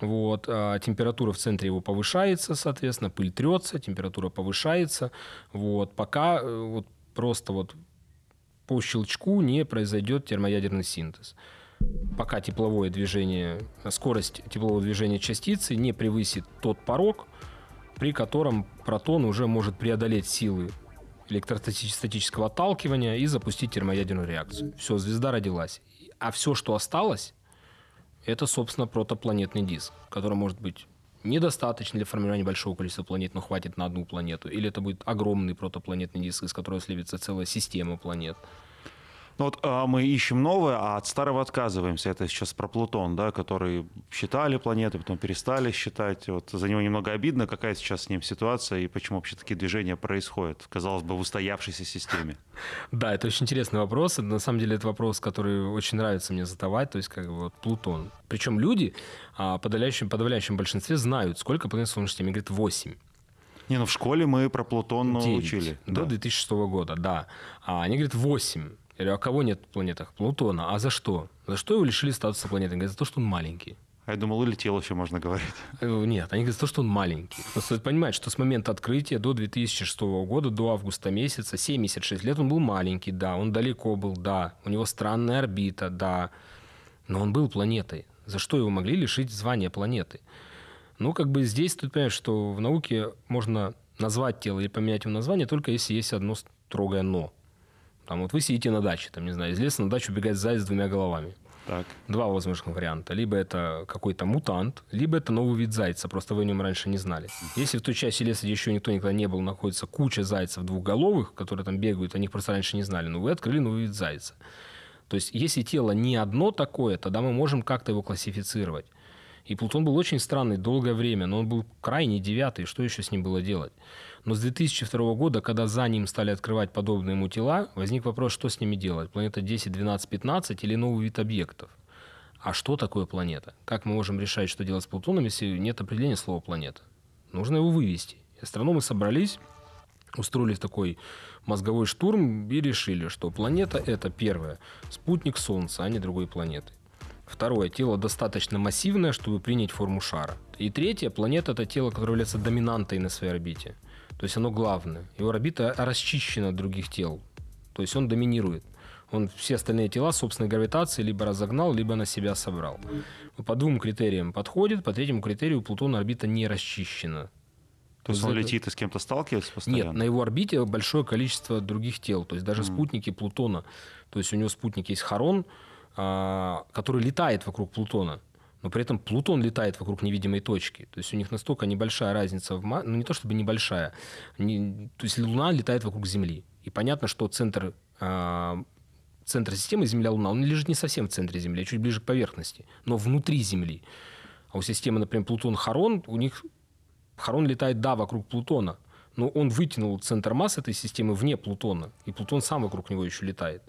Speaker 2: Вот, а температура в центре его повышается, соответственно, пыль трется, температура повышается. Вот, пока э, вот, просто вот по щелчку не произойдет термоядерный синтез. Пока тепловое движение, скорость теплового движения частицы не превысит тот порог, при котором протон уже может преодолеть силы электростатического отталкивания и запустить термоядерную реакцию. Все, звезда родилась. А все, что осталось, это, собственно, протопланетный диск, который может быть недостаточно для формирования большого количества планет, но хватит на одну планету. Или это будет огромный протопланетный диск, из которого слепится целая система планет.
Speaker 1: Ну вот а мы ищем новое, а от старого отказываемся. Это сейчас про Плутон, да, который считали планеты, потом перестали считать. Вот за него немного обидно, какая сейчас с ним ситуация и почему вообще такие движения происходят, казалось бы, в устоявшейся системе.
Speaker 2: Да, это очень интересный вопрос. На самом деле это вопрос, который очень нравится мне задавать, то есть как бы вот Плутон. Причем люди а, в подавляющем, подавляющем большинстве знают, сколько планет в Солнечной системе. Говорит, 8.
Speaker 1: Не, ну в школе мы про Плутон 9, учили.
Speaker 2: До да. 2006 года, да. А они говорят 8. Я говорю, а кого нет в планетах? Плутона. А за что? За что его лишили статуса планеты? Говорят, за то, что он маленький.
Speaker 1: А я думал, улетел еще, можно говорить. Э,
Speaker 2: нет, они говорят, за то, что он маленький. Но стоит понимать, что с момента открытия до 2006 года, до августа месяца, 76 лет он был маленький, да, он далеко был, да, у него странная орбита, да, но он был планетой. За что его могли лишить звания планеты? Ну, как бы здесь стоит понять, что в науке можно назвать тело или поменять ему название, только если есть одно строгое «но». Там вот вы сидите на даче, там, не знаю, из леса на дачу убегает заяц с двумя головами. Так. Два возможных варианта. Либо это какой-то мутант, либо это новый вид зайца, просто вы о нем раньше не знали. Если в той части леса, где еще никто никогда не был, находится куча зайцев двухголовых, которые там бегают, о них просто раньше не знали, но вы открыли новый вид зайца. То есть, если тело не одно такое, тогда мы можем как-то его классифицировать. И Плутон был очень странный долгое время, но он был крайне девятый, что еще с ним было делать? Но с 2002 года, когда за ним стали открывать подобные ему тела, возник вопрос, что с ними делать? Планета 10, 12, 15 или новый вид объектов? А что такое планета? Как мы можем решать, что делать с Плутоном, если нет определения слова «планета»? Нужно его вывести. Астрономы собрались, устроили такой мозговой штурм и решили, что планета это первое, спутник Солнца, а не другой планеты. Второе, тело достаточно массивное, чтобы принять форму шара. И третье, планета это тело, которое является доминантой на своей орбите. То есть оно главное. Его орбита расчищена от других тел. То есть он доминирует. Он все остальные тела собственной гравитации либо разогнал, либо на себя собрал. По двум критериям подходит, по третьему критерию Плутона орбита не расчищена.
Speaker 1: То есть он это... летит и с кем-то сталкивается постоянно?
Speaker 2: Нет, на его орбите большое количество других тел. То есть даже mm. спутники Плутона. То есть у него спутник есть Харон, который летает вокруг Плутона. Но при этом Плутон летает вокруг невидимой точки. То есть у них настолько небольшая разница в массе, ну не то чтобы небольшая, не... то есть Луна летает вокруг Земли. И понятно, что центр, э, центр системы Земля-Луна, он лежит не совсем в центре Земли, а чуть ближе к поверхности, но внутри Земли. А у системы, например, Плутон-Харон, у них Харон летает, да, вокруг Плутона, но он вытянул центр массы этой системы вне Плутона, и Плутон сам вокруг него еще летает.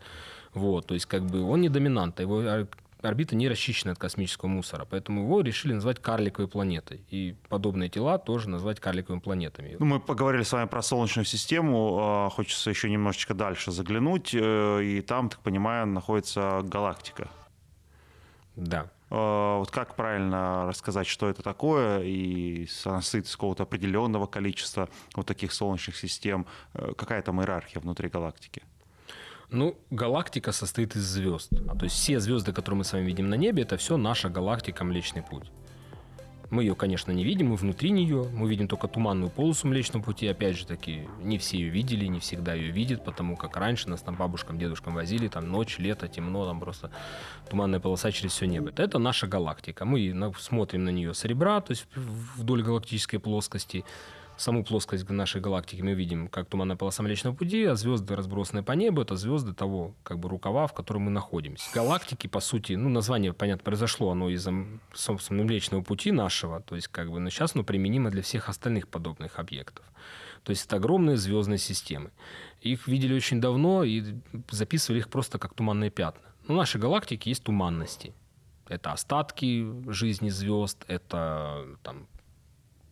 Speaker 2: Вот, то есть как бы он не доминант, а его орбита не расчищена от космического мусора, поэтому его решили назвать карликовой планетой. И подобные тела тоже назвать карликовыми планетами.
Speaker 1: Ну, мы поговорили с вами про Солнечную систему, а, хочется еще немножечко дальше заглянуть, э, и там, так понимаю, находится галактика.
Speaker 2: Да.
Speaker 1: А, вот как правильно рассказать, что это такое, и состоит из какого-то определенного количества вот таких солнечных систем, э, какая там иерархия внутри галактики?
Speaker 2: Ну, галактика состоит из звезд. То есть все звезды, которые мы с вами видим на небе, это все наша галактика Млечный Путь. Мы ее, конечно, не видим, мы внутри нее, мы видим только туманную полосу Млечного Пути. Опять же таки, не все ее видели, не всегда ее видят, потому как раньше нас там бабушкам, дедушкам возили, там ночь, лето, темно, там просто туманная полоса через все небо. Это наша галактика. Мы смотрим на нее с ребра, то есть вдоль галактической плоскости саму плоскость нашей галактики мы видим как туманная полоса Млечного Пути, а звезды, разбросанные по небу, это звезды того как бы рукава, в котором мы находимся. Галактики, по сути, ну, название, понятно, произошло, оно из-за, собственно, Млечного Пути нашего, то есть как бы, но сейчас оно применимо для всех остальных подобных объектов. То есть это огромные звездные системы. Их видели очень давно и записывали их просто как туманные пятна. Но в нашей галактике есть туманности. Это остатки жизни звезд, это там,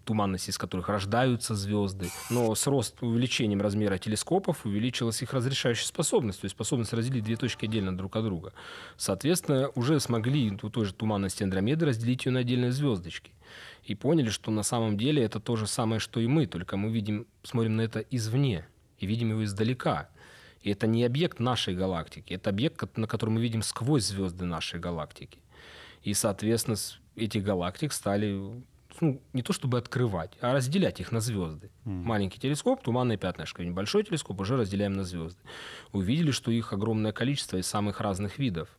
Speaker 2: туманности, из которых рождаются звезды. Но с рост увеличением размера телескопов увеличилась их разрешающая способность, то есть способность разделить две точки отдельно друг от друга. Соответственно, уже смогли у той же туманности Андромеды разделить ее на отдельные звездочки. И поняли, что на самом деле это то же самое, что и мы, только мы видим, смотрим на это извне и видим его издалека. И это не объект нашей галактики, это объект, на который мы видим сквозь звезды нашей галактики. И, соответственно, эти галактик стали ну, не то чтобы открывать, а разделять их на звезды. Mm. Маленький телескоп, туманное пятнышко. Небольшой телескоп уже разделяем на звезды. Увидели, что их огромное количество из самых разных видов.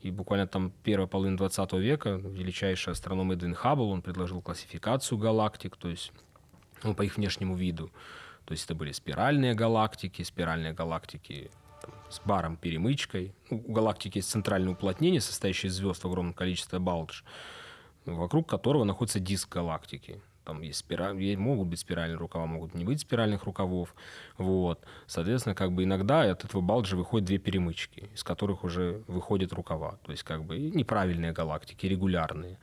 Speaker 2: И буквально там первая половина 20 века величайший астроном Эдвин Хаббл, он предложил классификацию галактик, то есть ну, по их внешнему виду. То есть это были спиральные галактики, спиральные галактики там, с баром перемычкой. Ну, у галактики есть центральное уплотнение, состоящее из звезд в огромном количестве балдж вокруг которого находится диск галактики. Там есть спираль, могут быть спиральные рукава, могут не быть спиральных рукавов. Вот. Соответственно, как бы иногда от этого балджа выходят две перемычки, из которых уже выходят рукава. То есть как бы неправильные галактики, регулярные.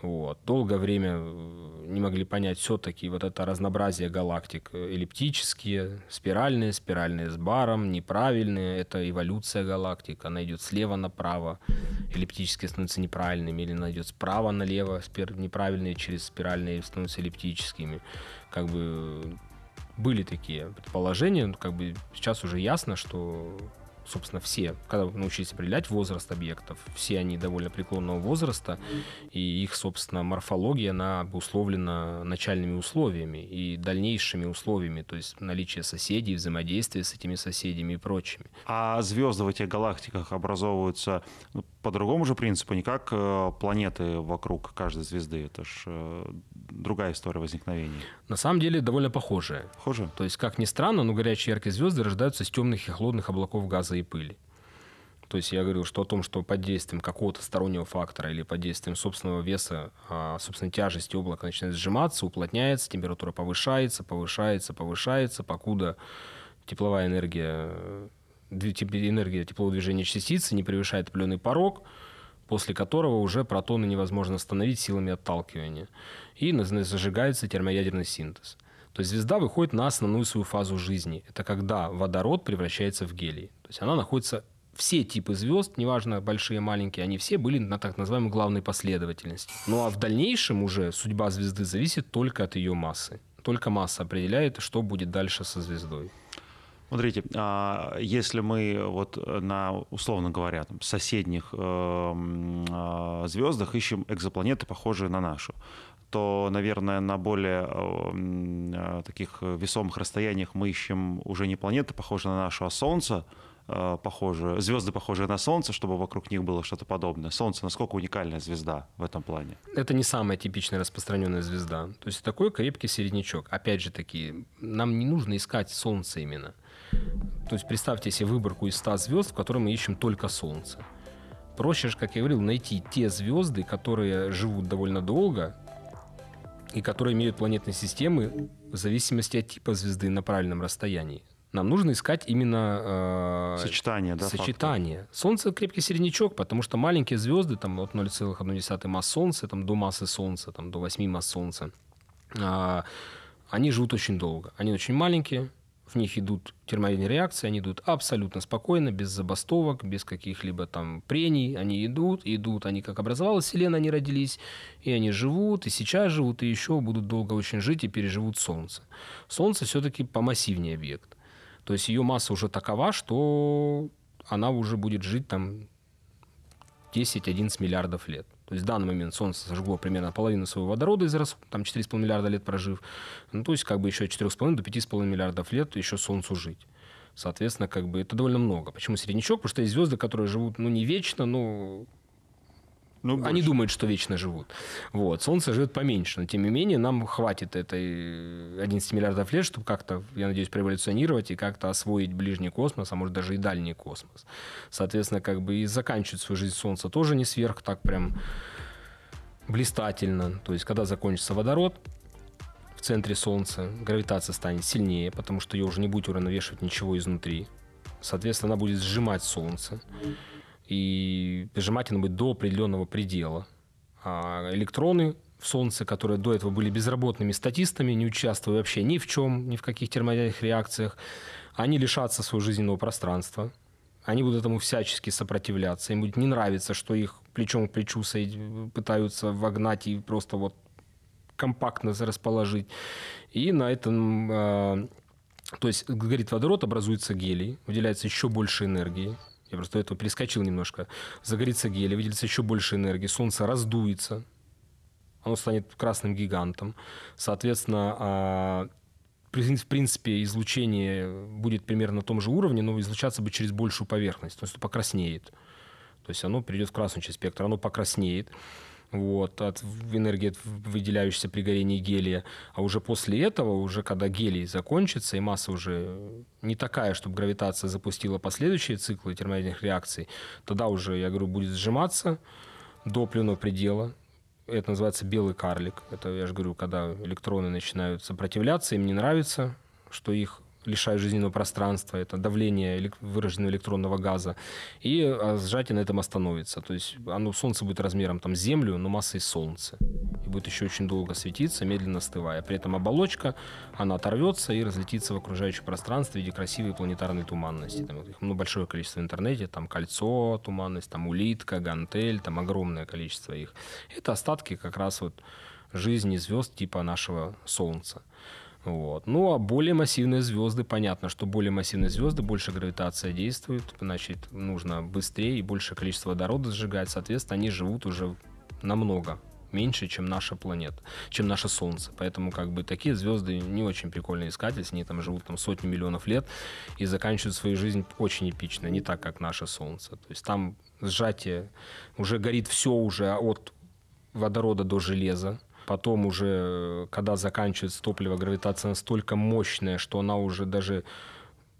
Speaker 2: Вот. Долгое время э, не могли понять все-таки вот это разнообразие галактик. Эллиптические, спиральные, спиральные с баром, неправильные. Это эволюция галактик. Она идет слева направо. Эллиптические становятся неправильными. Или она идет справа налево. Неправильные через спиральные становятся эллиптическими. Как бы были такие предположения. Как бы сейчас уже ясно, что собственно, все, когда научились определять возраст объектов, все они довольно преклонного возраста, и их, собственно, морфология, она обусловлена начальными условиями и дальнейшими условиями, то есть наличие соседей, взаимодействие с этими соседями и прочими.
Speaker 1: А звезды в этих галактиках образовываются ну, по другому же принципу, не как э, планеты вокруг каждой звезды, это же э, другая история возникновения.
Speaker 2: На самом деле довольно похожая.
Speaker 1: Похоже?
Speaker 2: То есть, как ни странно, но горячие яркие звезды рождаются из темных и холодных облаков газа и пыли. То есть я говорил, что о том, что под действием какого-то стороннего фактора или под действием собственного веса, а, собственной тяжести облако начинает сжиматься, уплотняется, температура повышается, повышается, повышается, покуда тепловая энергия энергия теплового движения частицы не превышает определенный порог, после которого уже протоны невозможно остановить силами отталкивания. И зажигается термоядерный синтез. То есть звезда выходит на основную свою фазу жизни. Это когда водород превращается в гелий. То есть она находится все типы звезд, неважно большие, маленькие, они все были на так называемой главной последовательности. Ну а в дальнейшем уже судьба звезды зависит только от ее массы. Только масса определяет, что будет дальше со звездой.
Speaker 1: Смотрите, а если мы вот на, условно говоря, там, соседних э, а, звездах ищем экзопланеты, похожие на нашу, то, наверное, на более э, таких весомых расстояниях мы ищем уже не планеты, похожие на нашу, а Солнце, э, похожие, звезды, похожие на Солнце, чтобы вокруг них было что-то подобное. Солнце, насколько уникальная звезда в этом плане?
Speaker 2: Это не самая типичная распространенная звезда. То есть такой крепкий середнячок. Опять же таки, нам не нужно искать Солнце именно. То есть представьте себе выборку из 100 звезд, в которой мы ищем только Солнце. Проще же, как я говорил, найти те звезды, которые живут довольно долго и которые имеют планетные системы в зависимости от типа звезды на правильном расстоянии. Нам нужно искать именно
Speaker 1: э, сочетание, да,
Speaker 2: сочетание. Фактор. Солнце крепкий середнячок, потому что маленькие звезды, там от 0,1 масс Солнца, там до массы Солнца, там до 8 масс Солнца, э, они живут очень долго. Они очень маленькие, в них идут термоядерные реакции, они идут абсолютно спокойно, без забастовок, без каких-либо там прений. Они идут, идут, они как образовалась Вселенная, они родились, и они живут, и сейчас живут, и еще будут долго очень жить и переживут Солнце. Солнце все-таки помассивнее объект. То есть ее масса уже такова, что она уже будет жить там 10-11 миллиардов лет. То есть в данный момент Солнце сожгло примерно половину своего водорода из раз, там 4,5 миллиарда лет прожив. Ну, то есть как бы еще 4,5 до 5,5 миллиардов лет еще Солнцу жить. Соответственно, как бы это довольно много. Почему середнячок? Потому что есть звезды, которые живут, ну, не вечно, но ну, Они думают, что вечно живут. Вот. Солнце живет поменьше, но тем не менее нам хватит этой 11 миллиардов лет, чтобы как-то, я надеюсь, преволюционировать и как-то освоить ближний космос, а может даже и дальний космос. Соответственно, как бы и заканчивать свою жизнь Солнце тоже не сверх так прям блистательно. То есть, когда закончится водород, в центре Солнца гравитация станет сильнее, потому что ее уже не будет уравновешивать ничего изнутри. Соответственно, она будет сжимать Солнце и сжимать оно будет до определенного предела. А электроны в Солнце, которые до этого были безработными статистами, не участвуя вообще ни в чем, ни в каких термоядерных реакциях, они лишатся своего жизненного пространства. Они будут этому всячески сопротивляться. Им будет не нравиться, что их плечом к плечу пытаются вогнать и просто вот компактно расположить. И на этом, э, то есть, говорит водород, образуется гелий, выделяется еще больше энергии. Я просто этого перескочил немножко. Загорится гелий, выделится еще больше энергии, солнце раздуется, оно станет красным гигантом. Соответственно, а, в принципе, излучение будет примерно на том же уровне, но излучаться будет через большую поверхность, то есть покраснеет. То есть оно перейдет в красный часть спектра, оно покраснеет вот, от энергии, выделяющейся при горении гелия. А уже после этого, уже когда гелий закончится, и масса уже не такая, чтобы гравитация запустила последующие циклы термоядерных реакций, тогда уже, я говорю, будет сжиматься до определенного предела. Это называется белый карлик. Это, я же говорю, когда электроны начинают сопротивляться, им не нравится, что их лишает жизненного пространства, это давление выраженного электронного газа, и а, сжатие на этом остановится. То есть оно, Солнце будет размером там, Землю, но массой Солнца. И будет еще очень долго светиться, медленно остывая. При этом оболочка, она оторвется и разлетится в окружающее пространство в виде красивой планетарной туманности. Там ну, большое количество в интернете, там кольцо, туманность, там улитка, гантель, там огромное количество их. Это остатки как раз вот жизни звезд типа нашего Солнца. Вот. Ну, а более массивные звезды, понятно, что более массивные звезды, больше гравитация действует, значит, нужно быстрее и большее количество водорода сжигать, соответственно, они живут уже намного меньше, чем наша планета, чем наше Солнце. Поэтому как бы такие звезды не очень прикольно искать, если они там живут там сотни миллионов лет и заканчивают свою жизнь очень эпично, не так, как наше Солнце. То есть там сжатие, уже горит все уже от водорода до железа, Потом уже, когда заканчивается топливо, гравитация настолько мощная, что она уже даже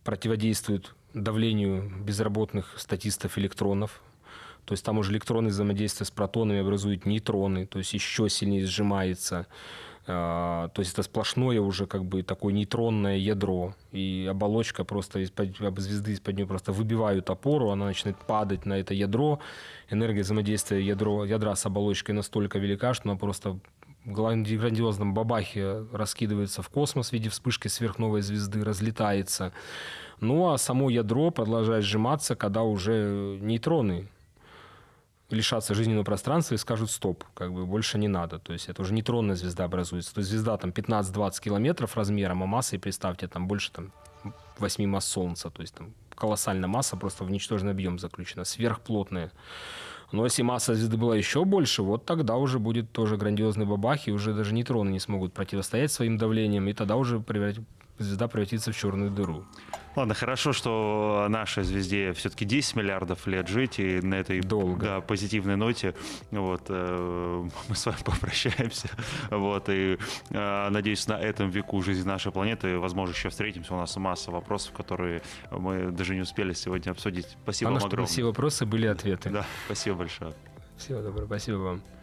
Speaker 2: противодействует давлению безработных статистов электронов. То есть там уже электроны взаимодействия с протонами образуют нейтроны, то есть еще сильнее сжимается. А, то есть это сплошное уже как бы такое нейтронное ядро. И оболочка просто из-под звезды из-под нее просто выбивают опору, она начинает падать на это ядро. Энергия взаимодействия ядро, ядра с оболочкой настолько велика, что она просто грандиозном бабахе раскидывается в космос в виде вспышки сверхновой звезды, разлетается. Ну а само ядро продолжает сжиматься, когда уже нейтроны лишатся жизненного пространства и скажут стоп, как бы больше не надо. То есть это уже нейтронная звезда образуется. То есть звезда там 15-20 километров размером, а массой, представьте, там больше там 8 масс Солнца. То есть там колоссальная масса просто в ничтожный объем заключена, сверхплотная. Но если масса звезды была еще больше, вот тогда уже будет тоже грандиозный бабах, и уже даже нейтроны не смогут противостоять своим давлением, и тогда уже звезда превратится в черную дыру.
Speaker 1: Ладно, хорошо, что нашей звезде все-таки 10 миллиардов лет жить, и на этой
Speaker 2: Долго.
Speaker 1: Да, позитивной ноте вот, э, мы с вами попрощаемся. Вот, и э, надеюсь, на этом веку жизни нашей планеты, возможно, еще встретимся. У нас масса вопросов, которые мы даже не успели сегодня обсудить. Спасибо
Speaker 2: Главное,
Speaker 1: вам огромное.
Speaker 2: все вопросы были ответы.
Speaker 1: Да, спасибо большое.
Speaker 2: Всего доброго, спасибо вам.